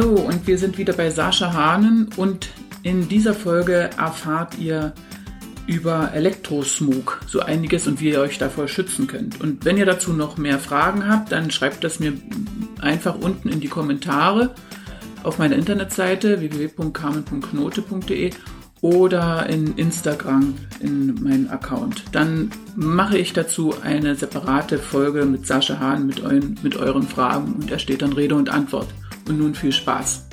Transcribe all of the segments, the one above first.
Hallo und wir sind wieder bei Sascha Hahnen und in dieser Folge erfahrt ihr über Elektrosmog so einiges und wie ihr euch davor schützen könnt. Und wenn ihr dazu noch mehr Fragen habt, dann schreibt das mir einfach unten in die Kommentare auf meiner Internetseite www.carmen.knote.de oder in Instagram in meinen Account. Dann mache ich dazu eine separate Folge mit Sascha Hahn mit euren, mit euren Fragen und er steht dann Rede und Antwort. Und nun viel Spaß.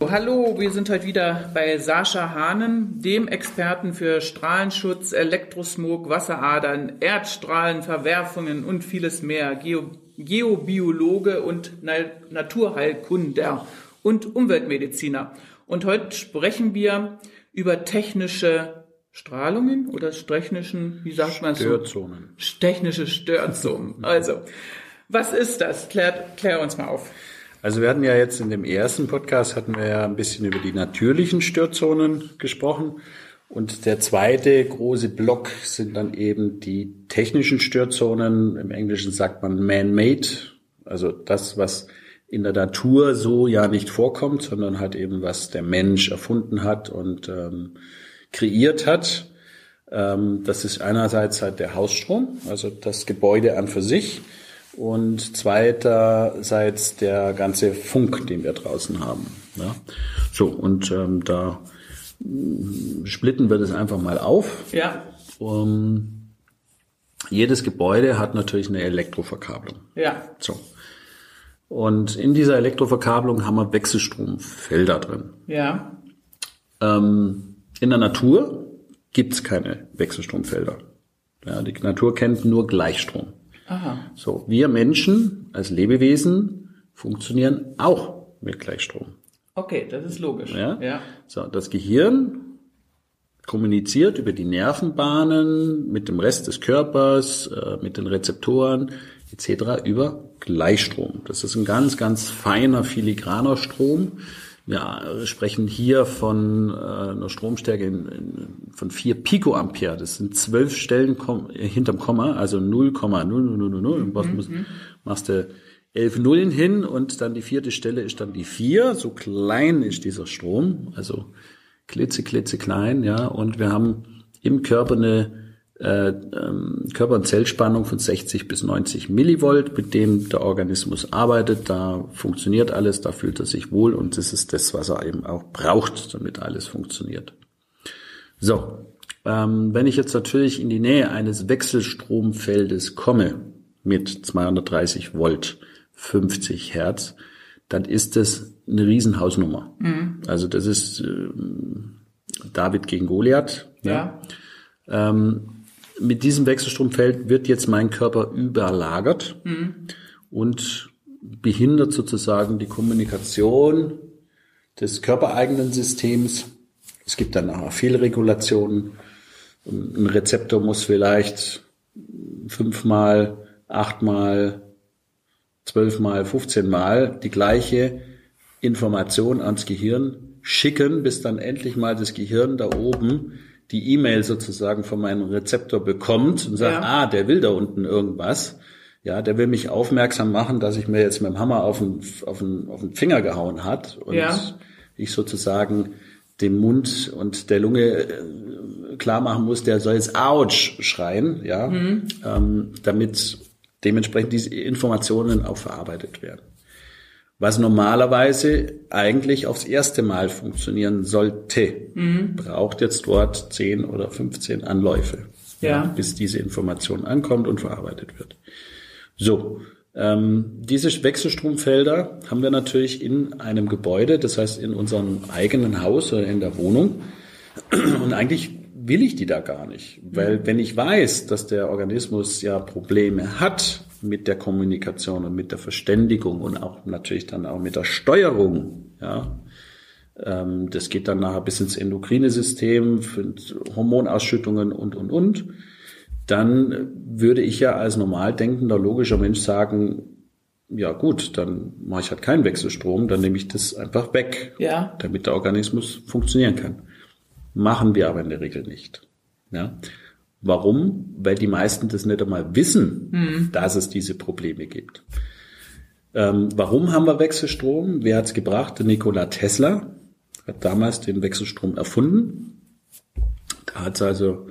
Hallo, wir sind heute wieder bei Sascha Hahnen, dem Experten für Strahlenschutz, Elektrosmog, Wasseradern, Erdstrahlenverwerfungen und vieles mehr. Geo Geobiologe und Na Naturheilkunder und Umweltmediziner. Und heute sprechen wir über technische Strahlungen oder technischen, wie sagt man so? Störzonen. Technische Störzonen. Also, was ist das? Klär, klär uns mal auf. Also wir hatten ja jetzt in dem ersten Podcast hatten wir ja ein bisschen über die natürlichen Störzonen gesprochen. Und der zweite große Block sind dann eben die technischen Störzonen. Im Englischen sagt man man-made. Also das, was in der Natur so ja nicht vorkommt, sondern halt eben, was der Mensch erfunden hat und ähm, kreiert hat. Ähm, das ist einerseits halt der Hausstrom, also das Gebäude an für sich und zweiterseits der ganze Funk, den wir draußen haben. Ja. So, und ähm, da splitten wir das einfach mal auf. Ja. Um, jedes Gebäude hat natürlich eine Elektroverkabelung. Ja. So. Und in dieser Elektroverkabelung haben wir Wechselstromfelder drin. Ja. Ähm, in der Natur gibt's keine Wechselstromfelder. Ja, die Natur kennt nur Gleichstrom. Aha. So, wir Menschen als Lebewesen funktionieren auch mit Gleichstrom. Okay, das ist logisch. Ja? ja. So, das Gehirn kommuniziert über die Nervenbahnen mit dem Rest des Körpers, äh, mit den Rezeptoren etc. über Gleichstrom. Das ist ein ganz, ganz feiner, filigraner Strom. Wir sprechen hier von äh, einer Stromstärke in, in, von 4 Picoampere. Das sind zwölf Stellen hinterm Komma, also 0,0000. Mhm. Machst du elf Nullen hin und dann die vierte Stelle ist dann die 4. So klein ist dieser Strom, also klitze, klitze klein, ja. Und wir haben im Körper eine äh, ähm, Körper- und Zellspannung von 60 bis 90 Millivolt, mit dem der Organismus arbeitet. Da funktioniert alles, da fühlt er sich wohl und das ist das, was er eben auch braucht, damit alles funktioniert. So, ähm, wenn ich jetzt natürlich in die Nähe eines Wechselstromfeldes komme mit 230 Volt, 50 Hertz, dann ist das eine Riesenhausnummer. Mhm. Also das ist äh, David gegen Goliath. Ja. ja. Ähm, mit diesem Wechselstromfeld wird jetzt mein Körper überlagert mhm. und behindert sozusagen die Kommunikation des körpereigenen Systems. Es gibt dann nachher Fehlregulationen. Ein Rezeptor muss vielleicht fünfmal, achtmal, zwölfmal, fünfzehnmal die gleiche Information ans Gehirn schicken, bis dann endlich mal das Gehirn da oben die E-Mail sozusagen von meinem Rezeptor bekommt und sagt, ja. ah, der will da unten irgendwas. Ja, der will mich aufmerksam machen, dass ich mir jetzt mit dem Hammer auf den, auf den, auf den Finger gehauen hat und ja. ich sozusagen dem Mund und der Lunge äh, klar machen muss, der soll jetzt Ouch schreien, ja, mhm. ähm, damit dementsprechend diese Informationen auch verarbeitet werden was normalerweise eigentlich aufs erste Mal funktionieren sollte, mhm. braucht jetzt dort 10 oder 15 Anläufe, ja. bis diese Information ankommt und verarbeitet wird. So, ähm, diese Wechselstromfelder haben wir natürlich in einem Gebäude, das heißt in unserem eigenen Haus oder in der Wohnung. Und eigentlich will ich die da gar nicht, weil mhm. wenn ich weiß, dass der Organismus ja Probleme hat mit der Kommunikation und mit der Verständigung und auch natürlich dann auch mit der Steuerung, ja. Ähm, das geht dann nachher bis ins endokrine System, Hormonausschüttungen und, und, und. Dann würde ich ja als normal denkender, logischer Mensch sagen, ja gut, dann mache ich halt keinen Wechselstrom, dann nehme ich das einfach weg, ja. damit der Organismus funktionieren kann. Machen wir aber in der Regel nicht. Ja. Warum? Weil die meisten das nicht einmal wissen, mhm. dass es diese Probleme gibt. Ähm, warum haben wir Wechselstrom? Wer hat's gebracht? Nikola Tesla hat damals den Wechselstrom erfunden. Da hat's also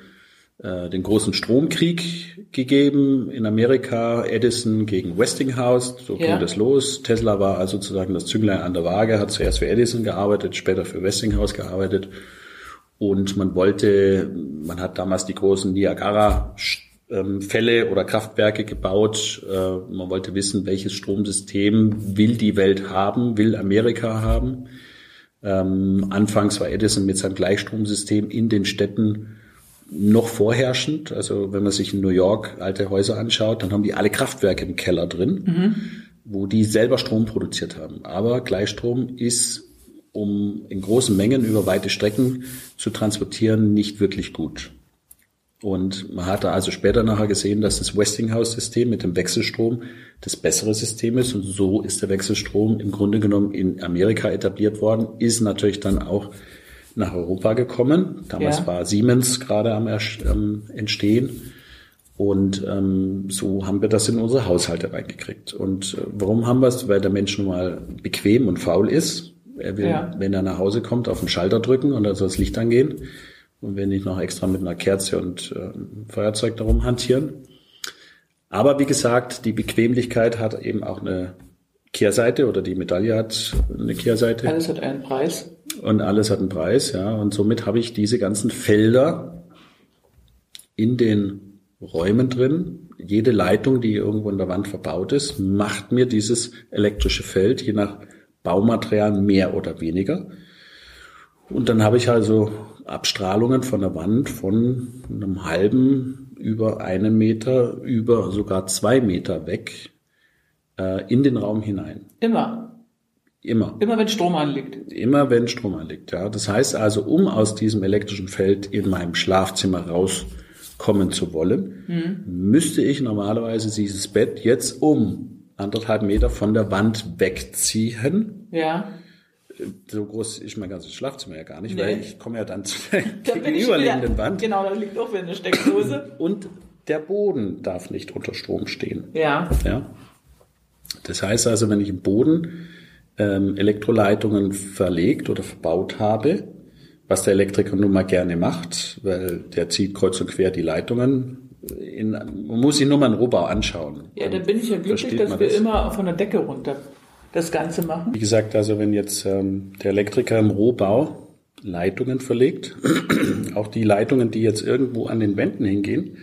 äh, den großen Stromkrieg gegeben in Amerika, Edison gegen Westinghouse, so ja. ging das los. Tesla war also sozusagen das Zünglein an der Waage, hat zuerst für Edison gearbeitet, später für Westinghouse gearbeitet. Und man wollte, man hat damals die großen Niagara Fälle oder Kraftwerke gebaut. Äh, man wollte wissen, welches Stromsystem will die Welt haben, will Amerika haben. Ähm, anfangs war Edison mit seinem Gleichstromsystem in den Städten noch vorherrschend. Also wenn man sich in New York alte Häuser anschaut, dann haben die alle Kraftwerke im Keller drin, mhm. wo die selber Strom produziert haben. Aber Gleichstrom ist, um in großen Mengen über weite Strecken zu transportieren, nicht wirklich gut. Und man hatte also später nachher gesehen, dass das Westinghouse-System mit dem Wechselstrom das bessere System ist. Und so ist der Wechselstrom im Grunde genommen in Amerika etabliert worden, ist natürlich dann auch nach Europa gekommen. Damals ja. war Siemens gerade am ähm, Entstehen. Und ähm, so haben wir das in unsere Haushalte reingekriegt. Und äh, warum haben wir es? Weil der Mensch nun mal bequem und faul ist. Er will, ja. wenn er nach Hause kommt, auf den Schalter drücken und dann soll das Licht angehen. Und wenn nicht noch extra mit einer Kerze und äh, Feuerzeug darum hantieren. Aber wie gesagt, die Bequemlichkeit hat eben auch eine Kehrseite oder die Medaille hat eine Kehrseite. Alles hat einen Preis. Und alles hat einen Preis, ja. Und somit habe ich diese ganzen Felder in den Räumen drin. Jede Leitung, die irgendwo in der Wand verbaut ist, macht mir dieses elektrische Feld je nach Baumaterial mehr oder weniger. Und dann habe ich also Abstrahlungen von der Wand von einem halben über einen Meter, über sogar zwei Meter weg äh, in den Raum hinein. Immer. Immer. Immer wenn Strom anliegt. Immer wenn Strom anliegt, ja. Das heißt also, um aus diesem elektrischen Feld in meinem Schlafzimmer rauskommen zu wollen, mhm. müsste ich normalerweise dieses Bett jetzt um anderthalb Meter von der Wand wegziehen. Ja. So groß ist mein ganzes Schlafzimmer ja gar nicht, nee. weil ich komme ja dann zu der da gegenüberliegenden Wand. Genau, da liegt auch wieder eine Steckdose. Und der Boden darf nicht unter Strom stehen. Ja. Ja. Das heißt also, wenn ich im Boden ähm, Elektroleitungen verlegt oder verbaut habe, was der Elektriker nun mal gerne macht, weil der zieht kreuz und quer die Leitungen. In, man muss sich nur mal einen Rohbau anschauen. Ja, dann bin ich ja glücklich, dass wir das. immer von der Decke runter das Ganze machen. Wie gesagt, also wenn jetzt ähm, der Elektriker im Rohbau Leitungen verlegt, auch die Leitungen, die jetzt irgendwo an den Wänden hingehen,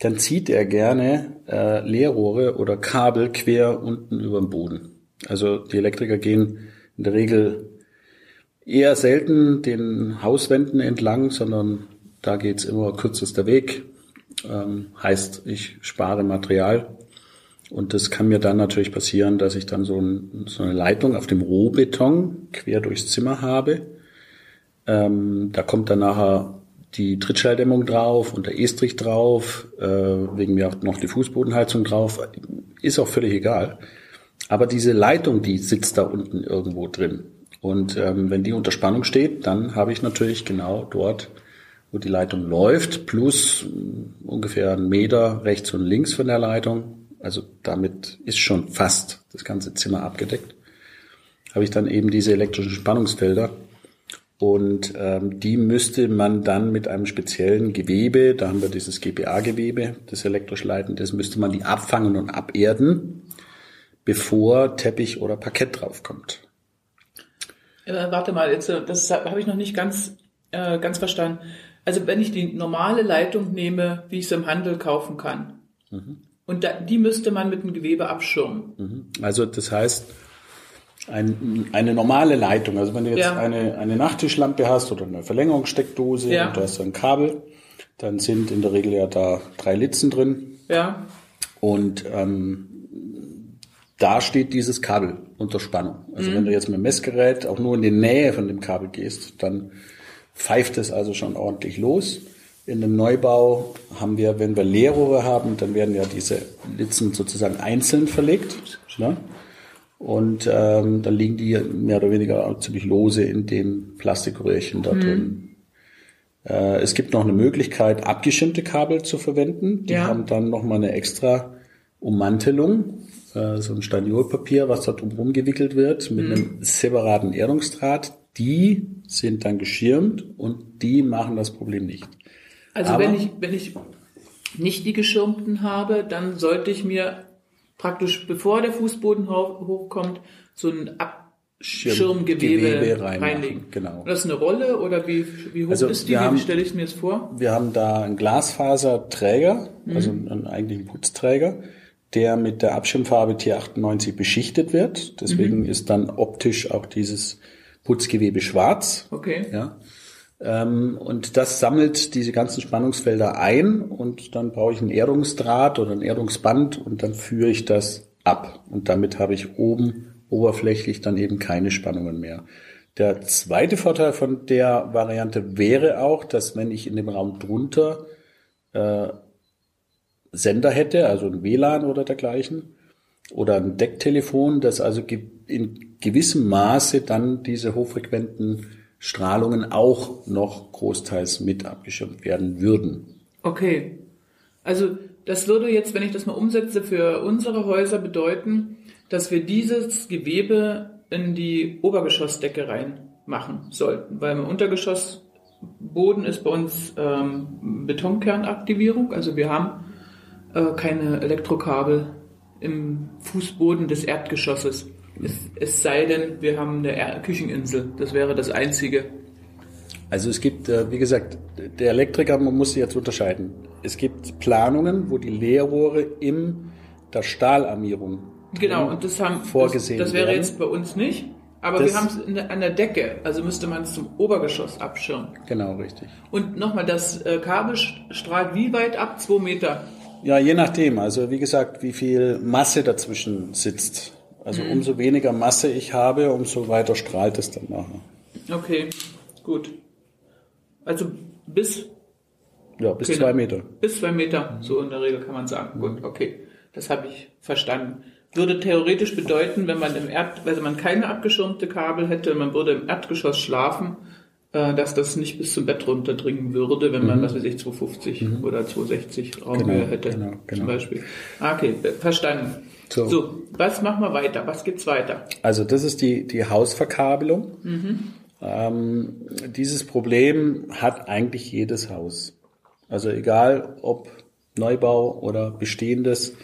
dann zieht er gerne äh, Leerrohre oder Kabel quer unten über den Boden. Also die Elektriker gehen in der Regel eher selten den Hauswänden entlang, sondern da geht's immer kürzester Weg. Ähm, heißt, ich spare Material. Und das kann mir dann natürlich passieren, dass ich dann so, ein, so eine Leitung auf dem Rohbeton quer durchs Zimmer habe. Ähm, da kommt dann nachher die Trittschalldämmung drauf und der Estrich drauf, äh, wegen mir auch noch die Fußbodenheizung drauf. Ist auch völlig egal. Aber diese Leitung, die sitzt da unten irgendwo drin. Und ähm, wenn die unter Spannung steht, dann habe ich natürlich genau dort, wo die Leitung läuft, plus äh, ungefähr einen Meter rechts und links von der Leitung. Also damit ist schon fast das ganze Zimmer abgedeckt. Habe ich dann eben diese elektrischen Spannungsfelder. Und ähm, die müsste man dann mit einem speziellen Gewebe, da haben wir dieses GPA-Gewebe, das elektrisch leiten, das müsste man die abfangen und aberden bevor Teppich oder Parkett draufkommt. Äh, warte mal, jetzt, äh, das habe ich noch nicht ganz, äh, ganz verstanden. Also wenn ich die normale Leitung nehme, wie ich sie im Handel kaufen kann, mhm. und da, die müsste man mit dem Gewebe abschirmen. Mhm. Also das heißt, ein, eine normale Leitung, also wenn du jetzt ja. eine, eine Nachttischlampe hast oder eine Verlängerungssteckdose ja. und du hast ein Kabel, dann sind in der Regel ja da drei Litzen drin. Ja. Und ähm, da steht dieses Kabel unter Spannung. Also mhm. wenn du jetzt mit dem Messgerät auch nur in die Nähe von dem Kabel gehst, dann pfeift es also schon ordentlich los. In dem Neubau haben wir, wenn wir Leerrohre haben, dann werden ja diese Litzen sozusagen einzeln verlegt. Ne? Und ähm, dann liegen die mehr oder weniger ziemlich lose in dem Plastikröhrchen da mhm. drin. Äh, es gibt noch eine Möglichkeit, abgeschirmte Kabel zu verwenden. Die ja. haben dann nochmal eine extra Ummantelung, äh, so ein Staniolpapier, was da drumherum gewickelt wird, mit einem separaten Erdungsdraht. Die sind dann geschirmt und die machen das Problem nicht. Also Aber- wenn ich, wenn ich nicht die geschirmten habe, dann sollte ich mir praktisch, bevor der Fußboden ho- hochkommt, so ein Abschirmgewebe Gewebe reinmachen, reinlegen. genau. Und Das ist eine Rolle oder wie, wie hoch Also ist die? wir Wie haben- stelle ich mir das vor? Wir haben da einen Glasfaserträger, also einen eigentlichen Putzträger, der mit der Abschirmfarbe Tier 98 beschichtet wird. Deswegen ist dann optisch auch dieses Putzgewebe schwarz. Okay. Ja. Ähm, und das sammelt diese ganzen Spannungsfelder ein und dann brauche ich einen Erdungsdraht oder ein Erdungsband und dann führe ich das ab. Und damit habe ich oben oberflächlich dann eben keine Spannungen mehr. Der zweite Vorteil von der Variante wäre auch, dass wenn ich in dem Raum drunter äh, Sender hätte, also ein WLAN oder dergleichen, oder ein Decktelefon, dass also in gewissem Maße dann diese hochfrequenten Strahlungen auch noch großteils mit abgeschirmt werden würden. Okay. Also das würde jetzt, wenn ich das mal umsetze, für unsere Häuser bedeuten, dass wir dieses Gewebe in die Obergeschossdecke reinmachen sollten, weil im Untergeschossboden ist bei uns ähm, Betonkernaktivierung, also wir haben äh, keine Elektrokabel im Fußboden des Erdgeschosses. Es, es sei denn, wir haben eine er Kücheninsel. Das wäre das Einzige. Also es gibt, äh, wie gesagt, der Elektriker, man muss sie jetzt unterscheiden. Es gibt Planungen, wo die Leerrohre in der Stahlarmierung Genau, und das haben vorgesehen Das, das wäre werden. jetzt bei uns nicht. Aber Das- wir haben es an der Decke, also müsste man es zum Obergeschoss abschirmen. Genau, richtig. Und nochmal, das äh, Kabel strahlt wie weit ab? Zwei Meter. Ja, je nachdem. Also wie gesagt, wie viel Masse dazwischen sitzt. Also Mhm. umso weniger Masse ich habe, umso weiter strahlt es dann nachher. Okay, gut. Also bis, Ja, bis Okay, zwei Meter. bis zwei Meter, so in der Regel kann man sagen. Gut, okay. Das habe ich verstanden. Würde theoretisch bedeuten, wenn man im Erd, wenn man keine abgeschirmte Kabel hätte, man würde im Erdgeschoss schlafen, dass das nicht bis zum Bett runterdringen würde, wenn man, was weiß ich, 250 oder 260 Raumhöhe Mhm. Genau, hätte, genau, genau. zum Beispiel. Ah, Okay, verstanden. So. So. was machen wir weiter? Was gibt's weiter? Also das ist die, die Hausverkabelung. Ähm, dieses Problem hat eigentlich jedes Haus. Also egal ob Neubau oder bestehendes,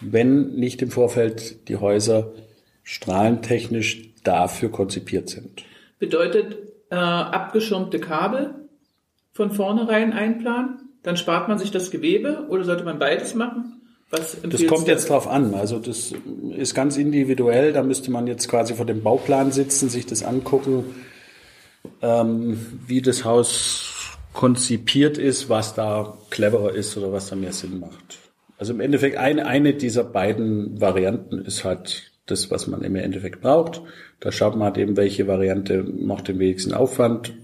wenn nicht im Vorfeld die Häuser strahlentechnisch dafür konzipiert sind. Bedeutet äh, abgeschirmte Kabel von vornherein einplanen, dann spart man sich das Gewebe oder sollte man beides machen? Was Das kommt jetzt drauf an. Also das ist ganz individuell. Da müsste man jetzt quasi vor dem Bauplan sitzen, sich das angucken, ähm, wie das Haus konzipiert ist, was da cleverer ist oder was da mehr Sinn macht. Also im Endeffekt eine, eine dieser beiden Varianten ist halt das, was man im Endeffekt braucht. Da schaut man halt eben, welche Variante macht den wenigsten Aufwand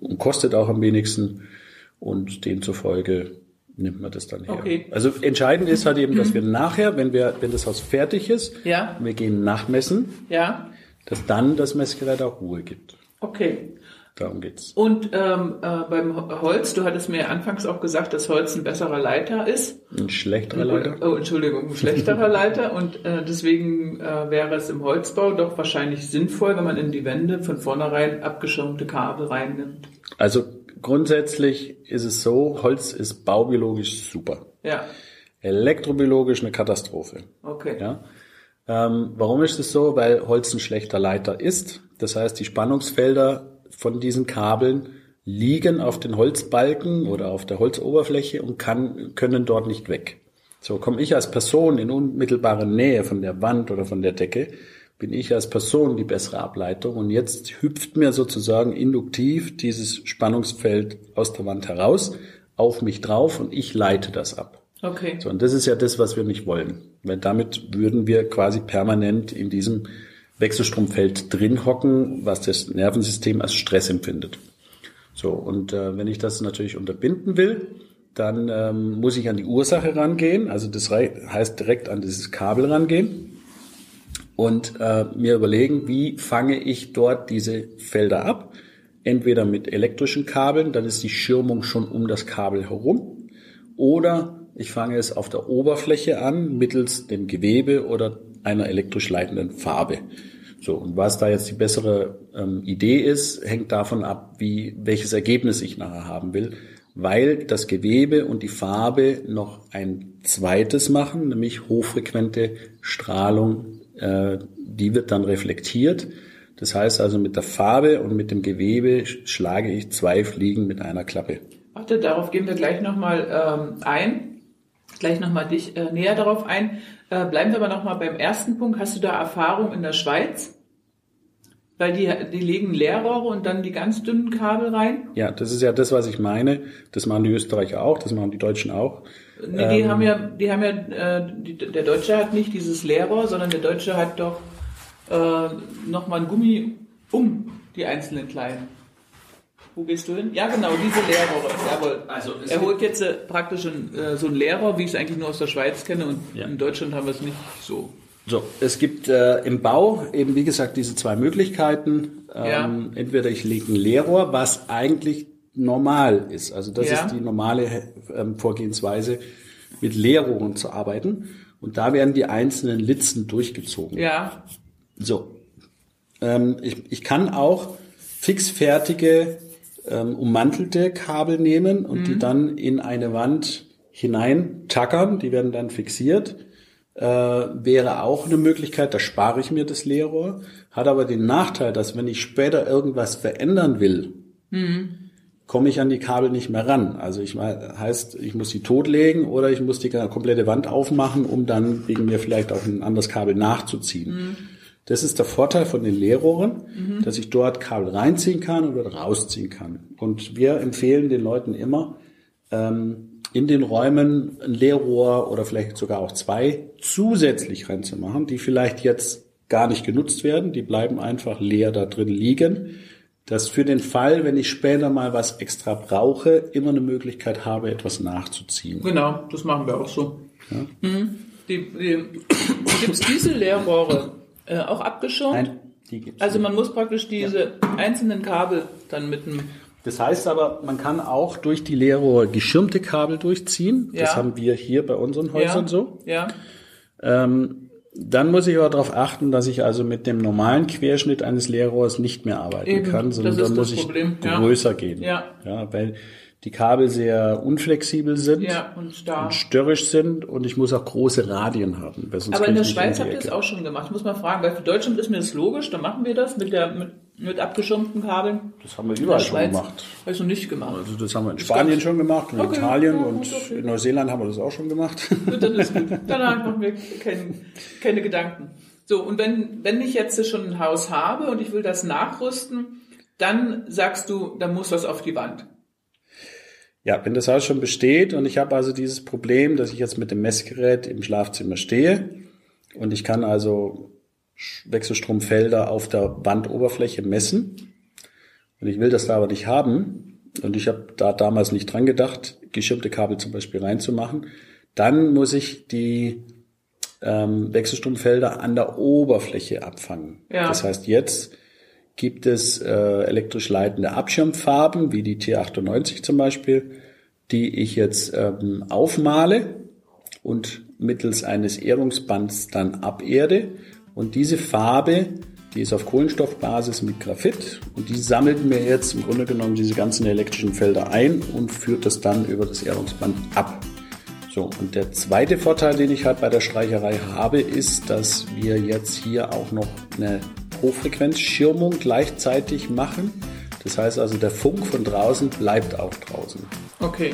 und kostet auch am wenigsten und demzufolge nimmt man das dann her. Okay. Also entscheidend ist halt eben, dass wir nachher, wenn wir, wenn das Haus fertig ist, Ja. wir gehen nachmessen, Ja, dass dann das Messgerät auch Ruhe gibt. okay. Darum geht's. Und ähm, äh, beim Ho- Holz, du hattest mir anfangs auch gesagt, dass Holz ein besserer Leiter ist. Ein schlechterer Leiter? Oh, Entschuldigung, ein schlechterer Leiter. Und äh, deswegen äh, wäre es im Holzbau doch wahrscheinlich sinnvoll, wenn man in die Wände von vornherein abgeschirmte Kabel reinnimmt. Also grundsätzlich ist es so, Holz ist baubiologisch super. Ja, Elektrobiologisch eine Katastrophe. okay. Ja? Ähm, warum ist es so? Weil Holz ein schlechter Leiter ist. Das heißt, die Spannungsfelder von diesen Kabeln liegen auf den Holzbalken oder auf der Holzoberfläche und kann, können dort nicht weg. So komme ich als Person in unmittelbarer Nähe von der Wand oder von der Decke, bin ich als Person die bessere Ableitung und jetzt hüpft mir sozusagen induktiv dieses Spannungsfeld aus der Wand heraus auf mich drauf und ich leite das ab. Okay. So, und das ist ja das, was wir nicht wollen. Weil damit würden wir quasi permanent in diesem Wechselstromfeld drin hocken, was das Nervensystem als Stress empfindet. So, und äh, wenn ich das natürlich unterbinden will, dann ähm, muss ich an die Ursache rangehen. Also das heißt direkt an dieses Kabel rangehen und äh, mir überlegen, wie fange ich dort diese Felder ab. Entweder mit elektrischen Kabeln, dann ist die Schirmung schon um das Kabel herum, oder ich fange es auf der Oberfläche an, mittels dem Gewebe oder einer elektrisch leitenden Farbe. So, und was da jetzt die bessere ähm, Idee ist, hängt davon ab, wie, welches Ergebnis ich nachher haben will, weil das Gewebe und die Farbe noch ein zweites machen, nämlich hochfrequente Strahlung, äh, die wird dann reflektiert. Das heißt also, mit der Farbe und mit dem Gewebe schlage ich zwei Fliegen mit einer Klappe. Warte, darauf gehen wir gleich nochmal ähm, ein. Gleich nochmal dich äh, näher darauf ein. Äh, bleiben wir aber nochmal beim ersten Punkt. Hast du da Erfahrung in der Schweiz? Weil die, die legen Leerrohre und dann die ganz dünnen Kabel rein? Ja, das ist ja das, was ich meine. Das machen die Österreicher auch, das machen die Deutschen auch. Nee, die ähm, haben ja, die haben ja, äh, die, der Deutsche hat nicht dieses Leerrohr, sondern der Deutsche hat doch äh, nochmal ein Gummi um die einzelnen kleinen. Wo gehst du hin? Ja, genau, diese Leerrohre. Jawohl. Also er holt jetzt äh, praktisch ein, äh, so ein Leerrohr, wie ich es eigentlich nur aus der Schweiz kenne, und ja. in Deutschland haben wir es nicht so. So, es gibt äh, im Bau eben, wie gesagt, diese zwei Möglichkeiten. Ähm, ja. Entweder ich lege ein Leerrohr, was eigentlich normal ist. Also das ja. ist die normale ähm, Vorgehensweise, mit Leerrohren zu arbeiten. Und da werden die einzelnen Litzen durchgezogen. Ja. So. Ähm, ich, ich kann auch fixfertige ähm, ummantelte Kabel nehmen und mhm. die dann in eine Wand hinein tackern. Die werden dann fixiert äh, wäre auch eine Möglichkeit, da spare ich mir das Leerrohr, hat aber den Nachteil, dass wenn ich später irgendwas verändern will, mhm. komme ich an die Kabel nicht mehr ran. Also ich heißt, ich muss die totlegen oder ich muss die komplette Wand aufmachen, um dann wegen mir vielleicht auch ein anderes Kabel nachzuziehen. Mhm. Das ist der Vorteil von den Leerrohren, mhm. dass ich dort Kabel reinziehen kann oder rausziehen kann. Und wir empfehlen den Leuten immer, ähm, in den Räumen ein Leerrohr oder vielleicht sogar auch zwei zusätzlich reinzumachen, die vielleicht jetzt gar nicht genutzt werden, die bleiben einfach leer da drin liegen. Dass für den Fall, wenn ich später mal was extra brauche, immer eine Möglichkeit habe, etwas nachzuziehen. Genau, das machen wir auch so. Ja? Mhm. Die, die, gibt's diese Leerrohre äh, auch abgeschirmt? Nein, die gibt's Also man muss praktisch diese ja. einzelnen Kabel dann mit einem das heißt aber, man kann auch durch die Leerrohre geschirmte Kabel durchziehen. Ja. Das haben wir hier bei unseren Häusern ja. so. Ja. Ähm, dann muss ich aber darauf achten, dass ich also mit dem normalen Querschnitt eines Leerrohrs nicht mehr arbeiten Eben, kann, sondern dann muss ich Problem. größer ja. gehen. Ja. ja. Weil die Kabel sehr unflexibel sind ja, und, und störrisch sind und ich muss auch große Radien haben. Aber in der Schweiz habt ihr es auch schon gemacht. Ich muss mal fragen, weil für Deutschland ist mir das logisch, dann machen wir das mit der mit, mit abgeschirmten Kabeln. Das haben wir überall schon gemacht. Habe ich noch nicht gemacht. Also das haben wir in Spanien schon gemacht in okay, Italien ja, und okay. in Neuseeland haben wir das auch schon gemacht. Dann ist gut. Danach machen wir keine, keine Gedanken. So, und wenn, wenn ich jetzt schon ein Haus habe und ich will das nachrüsten, dann sagst du, da muss was auf die Wand. Ja, wenn das Haus schon besteht und ich habe also dieses Problem, dass ich jetzt mit dem Messgerät im Schlafzimmer stehe und ich kann also Wechselstromfelder auf der Wandoberfläche messen und ich will das da aber nicht haben und ich habe da damals nicht dran gedacht, geschirmte Kabel zum Beispiel reinzumachen, dann muss ich die ähm, Wechselstromfelder an der Oberfläche abfangen. Ja. Das heißt, jetzt gibt es äh, elektrisch leitende Abschirmfarben, wie die T98 zum Beispiel, die ich jetzt ähm, aufmale und mittels eines Ehrungsbands dann aberde. Und diese Farbe, die ist auf Kohlenstoffbasis mit Graphit und die sammelt mir jetzt im Grunde genommen diese ganzen elektrischen Felder ein und führt das dann über das Ehrungsband ab. So, und der zweite Vorteil, den ich halt bei der Streicherei habe, ist, dass wir jetzt hier auch noch eine Hochfrequenzschirmung gleichzeitig machen. Das heißt also, der Funk von draußen bleibt auch draußen. Okay.